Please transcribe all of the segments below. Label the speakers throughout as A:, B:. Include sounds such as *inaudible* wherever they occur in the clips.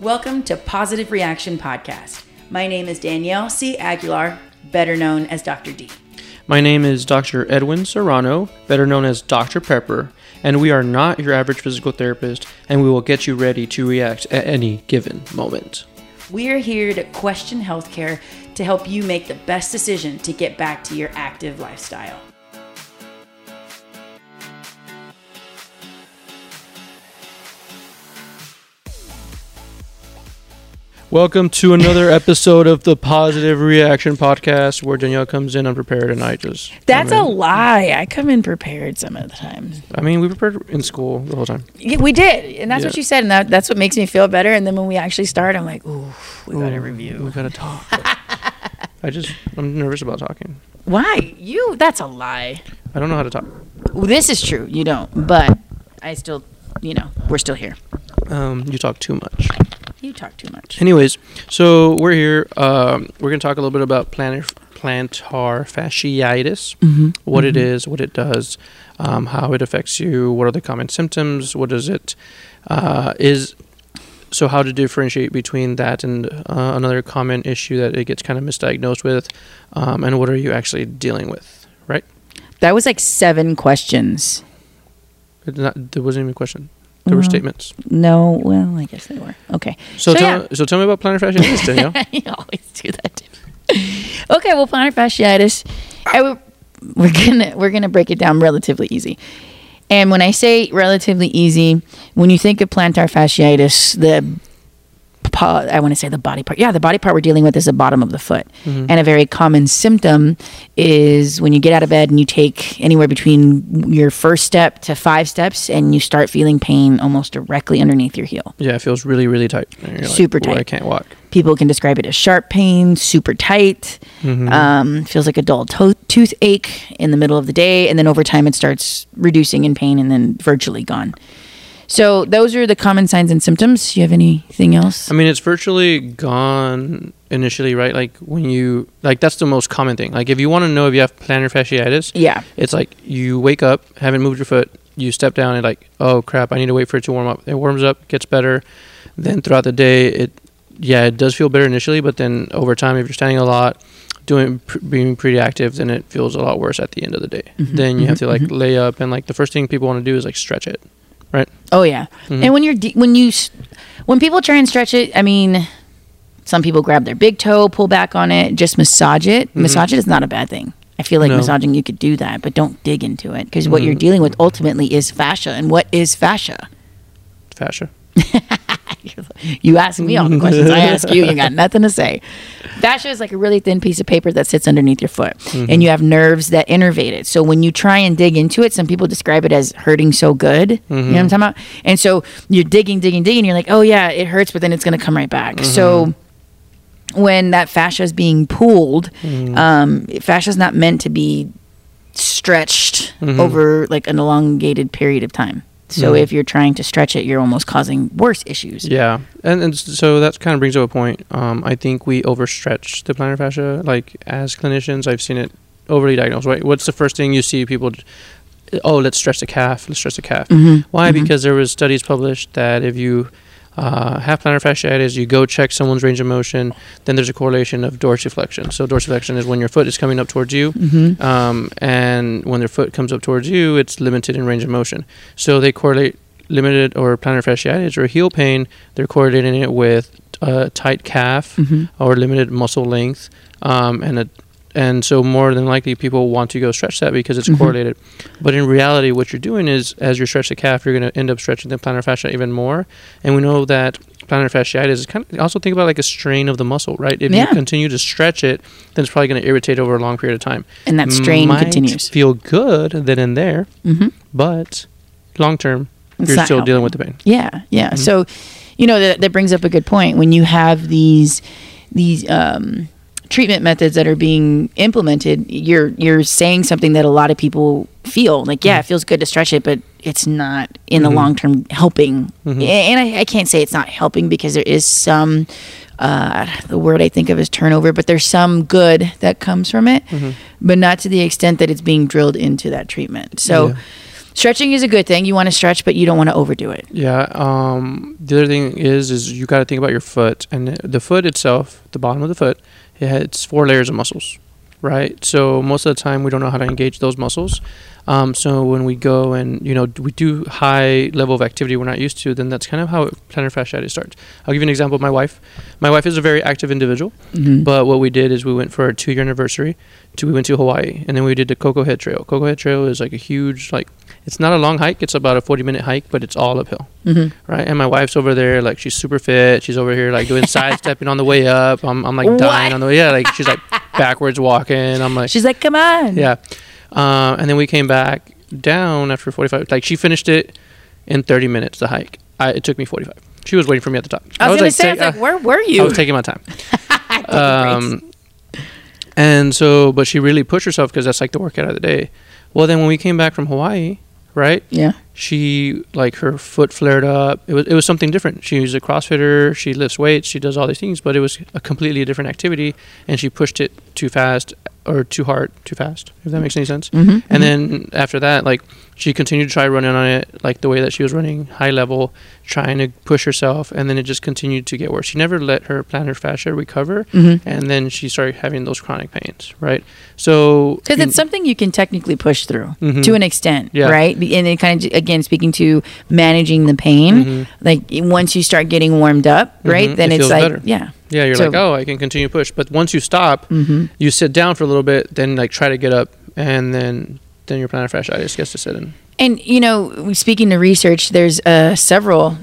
A: Welcome to Positive Reaction Podcast. My name is Danielle C. Aguilar, better known as Dr. D.
B: My name is Dr. Edwin Serrano, better known as Dr. Pepper, and we are not your average physical therapist, and we will get you ready to react at any given moment.
A: We are here to question healthcare to help you make the best decision to get back to your active lifestyle.
B: Welcome to another episode of the Positive Reaction Podcast, where Danielle comes in unprepared and I just.
A: That's a lie. I come in prepared some of the times.
B: I mean, we prepared in school the whole time.
A: Yeah, we did, and that's what
B: Yeah.
A: you said, and that, that's what makes me feel better. And then when we actually start, I'm like, ooh, we got to review.
B: We gotta talk. *laughs* I just, I'm nervous about talking.
A: Why you? That's a lie.
B: I don't know how to talk.
A: Well, this is true. You don't, but I still, you know, we're still here.
B: Um, you talk too much.
A: You talk too much.
B: Anyways, so we're here. Um, we're gonna talk a little bit about plantar plantar fasciitis,
A: Mm-hmm.
B: what it is, what it does, um, how it affects you, what are the common symptoms, what does it uh, is. So how to differentiate between that and uh, another common issue that it gets kind of misdiagnosed with, um, and what are you actually dealing with, right?
A: That was like seven questions.
B: Not, there wasn't even a question. There were
A: Mhm.
B: statements.
A: No, well, I guess they were. Okay.
B: So,
A: So,
B: tell, so tell me about plantar fasciitis, Danielle. *laughs*
A: you always do that. To me. okay, well, plantar fasciitis. I w- we're gonna we're gonna break it down relatively easy. And when I say relatively easy, when you think of plantar fasciitis, the I want to say the body part. Yeah, the body part we're dealing with is the bottom of the foot. And a very common symptom is when you get out of bed and you take anywhere between your first step to five steps and you start feeling pain almost directly underneath your heel.
B: yeah, it feels really, really tight. You're like,
A: Super
B: "Boy, I can't walk.
A: People can describe it as sharp pain, super tight,
B: Mm-hmm.
A: um, feels like a dull to- toothache in the middle of the day, and then over time it starts reducing in pain and then virtually gone. So those are the common signs and symptoms. Do You have anything else?
B: I mean, it's virtually gone initially, right? Like when you like that's the most common thing. Like if you want to know if you have plantar fasciitis,
A: Yeah.
B: it's like you wake up, haven't moved your foot, you step down, and like, oh crap, I need to wait for it to warm up. It warms up, gets better. Then throughout the day, it yeah, it does feel better initially, but then over time, if you're standing a lot, doing being pretty active, then it feels a lot worse at the end of the day.
A: Mhm,
B: Then you have
A: mhm,
B: to like
A: mhm.
B: lay up, and like the first thing people want to do is like stretch it.
A: Oh yeah.
B: Mhm.
A: And when you're de- when you when people try and stretch it, I mean, some people grab their big toe, pull back on it, just massage it.
B: Mhm.
A: Massage it is not a bad thing. I feel like
B: No.
A: massaging you could do that, but don't dig into it because what you're
B: Mhm.
A: dealing with ultimately is fascia. And what is fascia?
B: Fascia. *laughs* *laughs*
A: You ask me all the questions. I ask you. You got nothing to say. Fascia is like a really thin piece of paper that sits underneath your foot, and you have nerves that innervate it. So when you try and dig into it, some people describe it as hurting so good. You know what I'm talking about? And so you're digging, digging, digging. You're like, oh yeah, it hurts, but then it's going to come right back. So when that fascia is being pulled, um, fascia is not meant to be stretched
B: Mhm.
A: over like an elongated period of time. So
B: Mhm.
A: if you're trying to stretch it, you're almost causing worse issues.
B: Yeah, and and so that kind of brings up a point. Um, I think we overstretch the plantar fascia. Like as clinicians, I've seen it overly diagnosed. Right? What's the first thing you see people? d- Oh, let's stretch the calf. Let's stretch the calf.
A: Mhm.
B: Why?
A: Mhm.
B: Because there was studies published that if you uh, have plantar fasciitis, you go check someone's range of motion, then there's a correlation of dorsiflexion. So dorsiflexion is when your foot is coming up towards you,
A: Mhm.
B: um, and when their foot comes up towards you, it's limited in range of motion. So they correlate limited or plantar fasciitis or heel pain. They're correlating it with a tight calf
A: Mhm.
B: or limited muscle length, um, and a and so more than likely people want to go stretch that because it's
A: Mhm.
B: correlated. But in reality, what you're doing is as you stretch the calf, you're going to end up stretching the plantar fascia even more. And we know that plantar fasciitis is kind of also think about like a strain of the muscle, right? If
A: Yeah.
B: you continue to stretch it, then it's probably going to irritate over a long period of time.
A: And that strain
B: Might
A: continues.
B: Feel good then and there,
A: hmm
B: but long term, you're still dealing with the pain.
A: Yeah, yeah.
B: Mhm.
A: So, you know, that, that brings up a good point. When you have these these um, treatment methods that are being implemented, you're you're saying something that a lot of people feel like, yeah, it feels good to stretch it, but it's not in the
B: Mhm.
A: long term helping.
B: Mhm.
A: And I, I can't say it's not helping because there is some. Uh, the word I think of is turnover, but there's some good that comes from it,
B: Mhm.
A: but not to the extent that it's being drilled into that treatment. So,
B: Yeah.
A: Stretching is a good thing. You want to stretch, but you don't want to overdo it.
B: Yeah. Um, the other thing is, is you got to think about your foot and the foot itself, the bottom of the foot. It has four layers of muscles, right? So most of the time we don't know how to engage those muscles. Um, so when we go and you know we do high level of activity we're not used to, then that's kind of how plantar fasciitis starts. I'll give you an example of my wife. My wife is a very active individual,
A: Mhm.
B: but what we did is we went for our two year anniversary. To, we went to Hawaii and then we did the Koko Head Trail. Koko Head Trail is like a huge like it's not a long hike. It's about a forty minute hike, but it's all uphill
A: Mhm.
B: right? And my wife's over there, like she's super fit. She's over here like doing *laughs* sidestepping on the way up. I'm, I'm like
A: What?
B: dying on the way. Yeah, like she's like backwards walking. I'm like,
A: She's like, come on.
B: yeah. Uh, and then we came back down after 45. Like she finished it in 30 minutes. The hike. I, it took me 45. She was waiting for me at the top.
A: I was, gonna say, I was like, where were you?
B: I was taking my time. *laughs* Um, and so, but she really pushed herself because that's like the workout of the day. Well, then when we came back from Hawaii, right?
A: yeah.
B: she like her foot flared up. It was it was something different. She's a CrossFitter. She lifts weights. She does all these things, but it was a completely different activity, and she pushed it too fast or too hard, too fast. If that makes any sense.
A: Mm-hmm.
B: And then after that, like she continued to try running on it, like the way that she was running, high level, trying to push herself, and then it just continued to get worse. She never let her plantar fascia recover,
A: Mm-hmm.
B: and then she started having those chronic pains. Right. So
A: Because it's something you can technically push through
B: Mhm.
A: to an extent,
B: Yeah.
A: right? And it kind of, again, speaking to managing the pain,
B: Mhm.
A: like once you start getting warmed up, right?
B: Mhm.
A: Then
B: It
A: it's like,
B: better.
A: yeah.
B: Yeah, you're
A: So-
B: like, oh, I can continue push. But once you stop,
A: hmm
B: you sit down for a little bit, then like try to get up, and then then your plantar fasciitis gets to sit in.
A: And you know, speaking to research, there's uh, several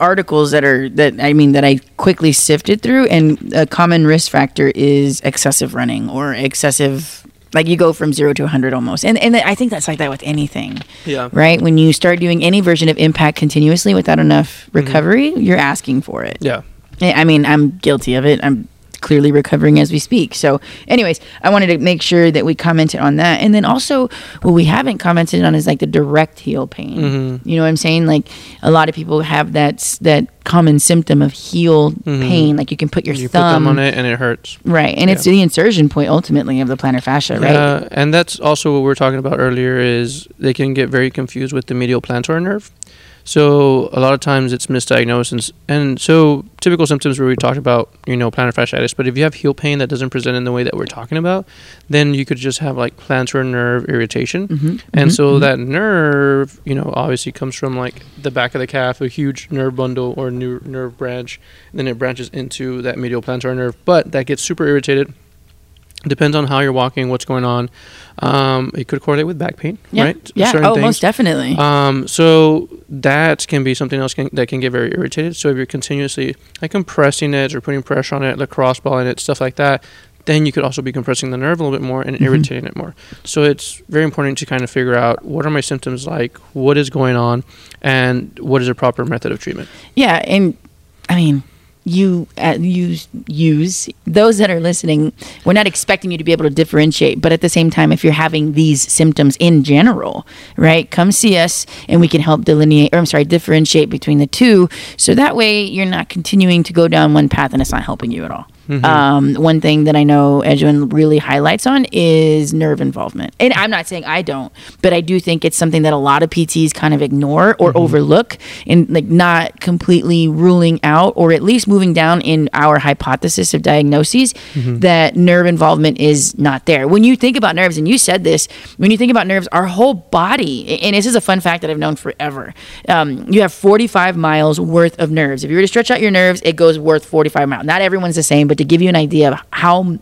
A: articles that are that I mean that I quickly sifted through, and a common risk factor is excessive running or excessive. Like you go from zero to 100 almost. And, and I think that's like that with anything,
B: Yeah.
A: right? When you start doing any version of impact continuously without enough recovery, you're asking for it.
B: Yeah.
A: I I mean, I'm guilty of it. I'm clearly recovering as we speak. So, anyways, I wanted to make sure that we commented on that. And then also, what we haven't commented on is like the direct heel pain.
B: Mm-hmm.
A: You know what I'm saying? Like a lot of people have that that common symptom of heel
B: Mhm.
A: pain. Like you can put your
B: You put
A: thumb
B: them on it, and it hurts.
A: right, and it's the insertion point ultimately of the plantar fascia, right?
B: Yeah, and that's also what we were talking about earlier. Is they can get very confused with the medial plantar nerve. So a lot of times it's misdiagnosed, and, and so typical symptoms where we talked about, you know, plantar fasciitis. But if you have heel pain that doesn't present in the way that we're talking about, then you could just have like plantar nerve irritation.
A: Mhm,
B: And
A: mhm,
B: so that nerve, you know, obviously comes from like the back of the calf, a huge nerve bundle or new nerve branch, and then it branches into that medial plantar nerve. But that gets super irritated. Depends on how you're walking, what's going on. Um, it could correlate with back pain,
A: yeah,
B: right?
A: yeah.
B: Certain
A: Oh,
B: things.
A: most definitely.
B: Um, so that can be something else can, that can get very irritated. So if you're continuously like compressing it or putting pressure on it, the lacrosse balling it, stuff like that, then you could also be compressing the nerve a little bit more and
A: Mhm.
B: irritating it more. So it's very important to kind of figure out what are my symptoms like, what is going on, and what is a proper method of treatment.
A: Yeah, and I mean, you uh, use use those that are listening. We're not expecting you to be able to differentiate, but at the same time, if you're having these symptoms in general, right, come see us, and we can help delineate, or I'm sorry, differentiate between the two, so that way you're not continuing to go down one path and it's not helping you at all. Um, one thing that I know Edwin really highlights on is nerve involvement. And I'm not saying I don't, but I do think it's something that a lot of PTs kind of ignore or overlook and like not completely ruling out or at least moving down in our hypothesis of diagnoses that nerve involvement is not there. When you think about nerves, and you said this, when you think about nerves, our whole body, and this is a fun fact that I've known forever, um, you have 45 miles worth of nerves. If you were to stretch out your nerves, it goes worth 45 miles. Not everyone's the same, but to give you an idea of how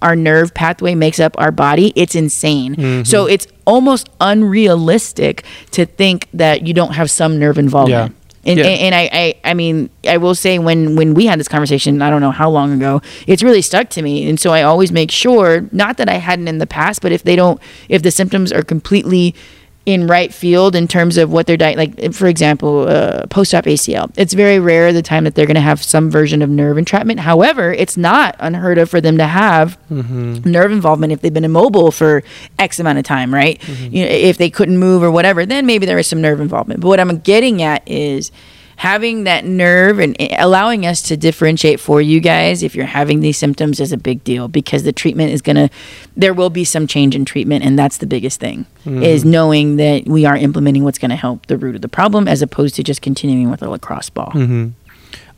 A: our nerve pathway makes up our body, it's insane. Mm-hmm. So it's almost unrealistic to think that you don't have some nerve involvement.
B: Yeah.
A: And,
B: Yeah.
A: and I, I, I mean, I will say when, when we had this conversation, I don't know how long ago, it's really stuck to me. And so I always make sure, not that I hadn't in the past, but if they don't, if the symptoms are completely in right field in terms of what they're di- like for example uh, post-op acl it's very rare the time that they're going to have some version of nerve entrapment. However it's not unheard of for them to have nerve involvement if they've been immobile for x amount of time right? You know, if they couldn't move or whatever then maybe there is some nerve involvement. But what i'm getting at is having that nerve and allowing us to differentiate for you guys if you're having these symptoms is a big deal because the treatment is going to there will be some change in treatment and that's the biggest thing is knowing that we are implementing what's going to help the root of the problem as opposed to just continuing with a lacrosse ball.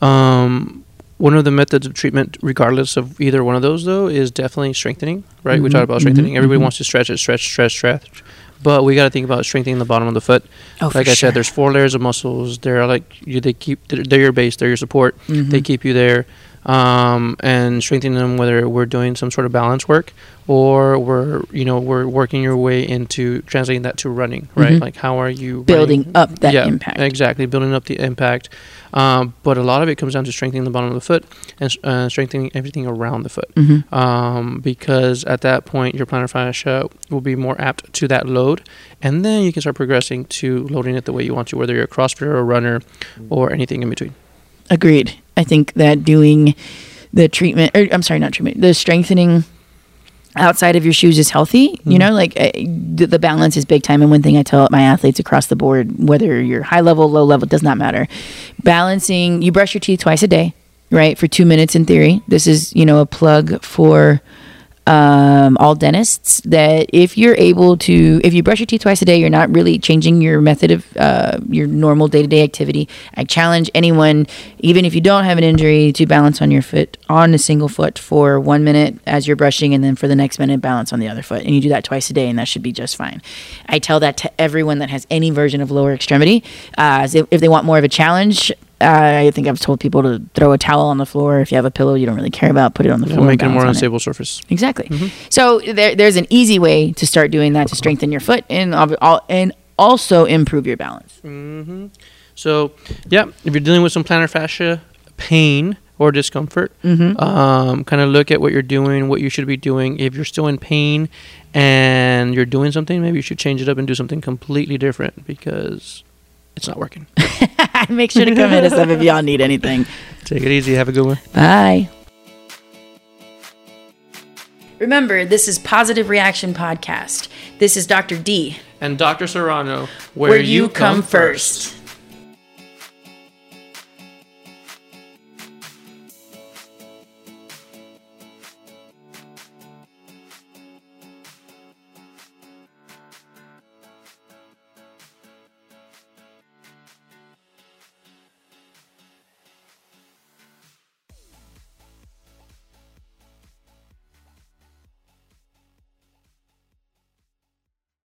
B: Um, one of the methods of treatment, regardless of either one of those, though, is definitely strengthening. Right? We
A: Mhm,
B: talked about strengthening.
A: mhm,
B: Everybody
A: mhm.
B: wants to stretch it, stretch, stretch, stretch. But we got to think about strengthening the bottom of the foot.
A: Oh,
B: like I
A: sure.
B: said, there's four layers of muscles. They're like you. They keep. They're, your base. They're your support. They
A: Mhm.
B: keep you there. Um, and strengthening them, whether we're doing some sort of balance work or we're you know we're working your way into translating that to running. Right?
A: Mhm.
B: Like how are you
A: building
B: running?
A: up that
B: yeah,
A: impact.
B: Exactly, building up the impact. Um, but a lot of it comes down to strengthening the bottom of the foot and uh, strengthening everything around the foot.
A: Mhm.
B: Um, because at that point, your plantar fascia will be more apt to that load. And then you can start progressing to loading it the way you want to, whether you're a CrossFitter or a runner or anything in between.
A: Agreed. I think that doing the treatment, or I'm sorry, not treatment, the strengthening outside of your shoes is healthy. You
B: Mhm.
A: know, like uh, the, the balance is big time. And one thing I tell my athletes across the board, whether you're high level, low level, does not matter. Balancing, you brush your teeth twice a day, right? For two minutes in theory. This is, you know, a plug for um, all dentists that if you're able to, if you brush your teeth twice a day, you're not really changing your method of uh, your normal day to day activity. I challenge anyone, even if you don't have an injury, to balance on your foot on a single foot for one minute as you're brushing, and then for the next minute, balance on the other foot. And you do that twice a day, and that should be just fine. I tell that to everyone that has any version of lower extremity. Uh, if, they want more of a challenge, I think I've told people to throw a towel on the floor. If you have a pillow you don't really care about, put it on the
B: Yeah,
A: floor. and
B: make it a more
A: balance it.
B: unstable surface.
A: Exactly. So there, there's an easy way to start doing that to strengthen your foot and ob- and also improve your balance.
B: hmm So, yeah, if you're dealing with some plantar fascia pain or discomfort,
A: Mm-hmm.
B: um, kind of look at what you're doing, what you should be doing. If you're still in pain and you're doing something, maybe you should change it up and do something completely different because it's not working. *laughs*
A: Make sure to come hit us up if y'all need anything.
B: Take it easy. Have a good one.
A: Bye. Remember, this is Positive Reaction Podcast. This is Dr. D,
B: And Dr. Serrano,
A: where, you come first.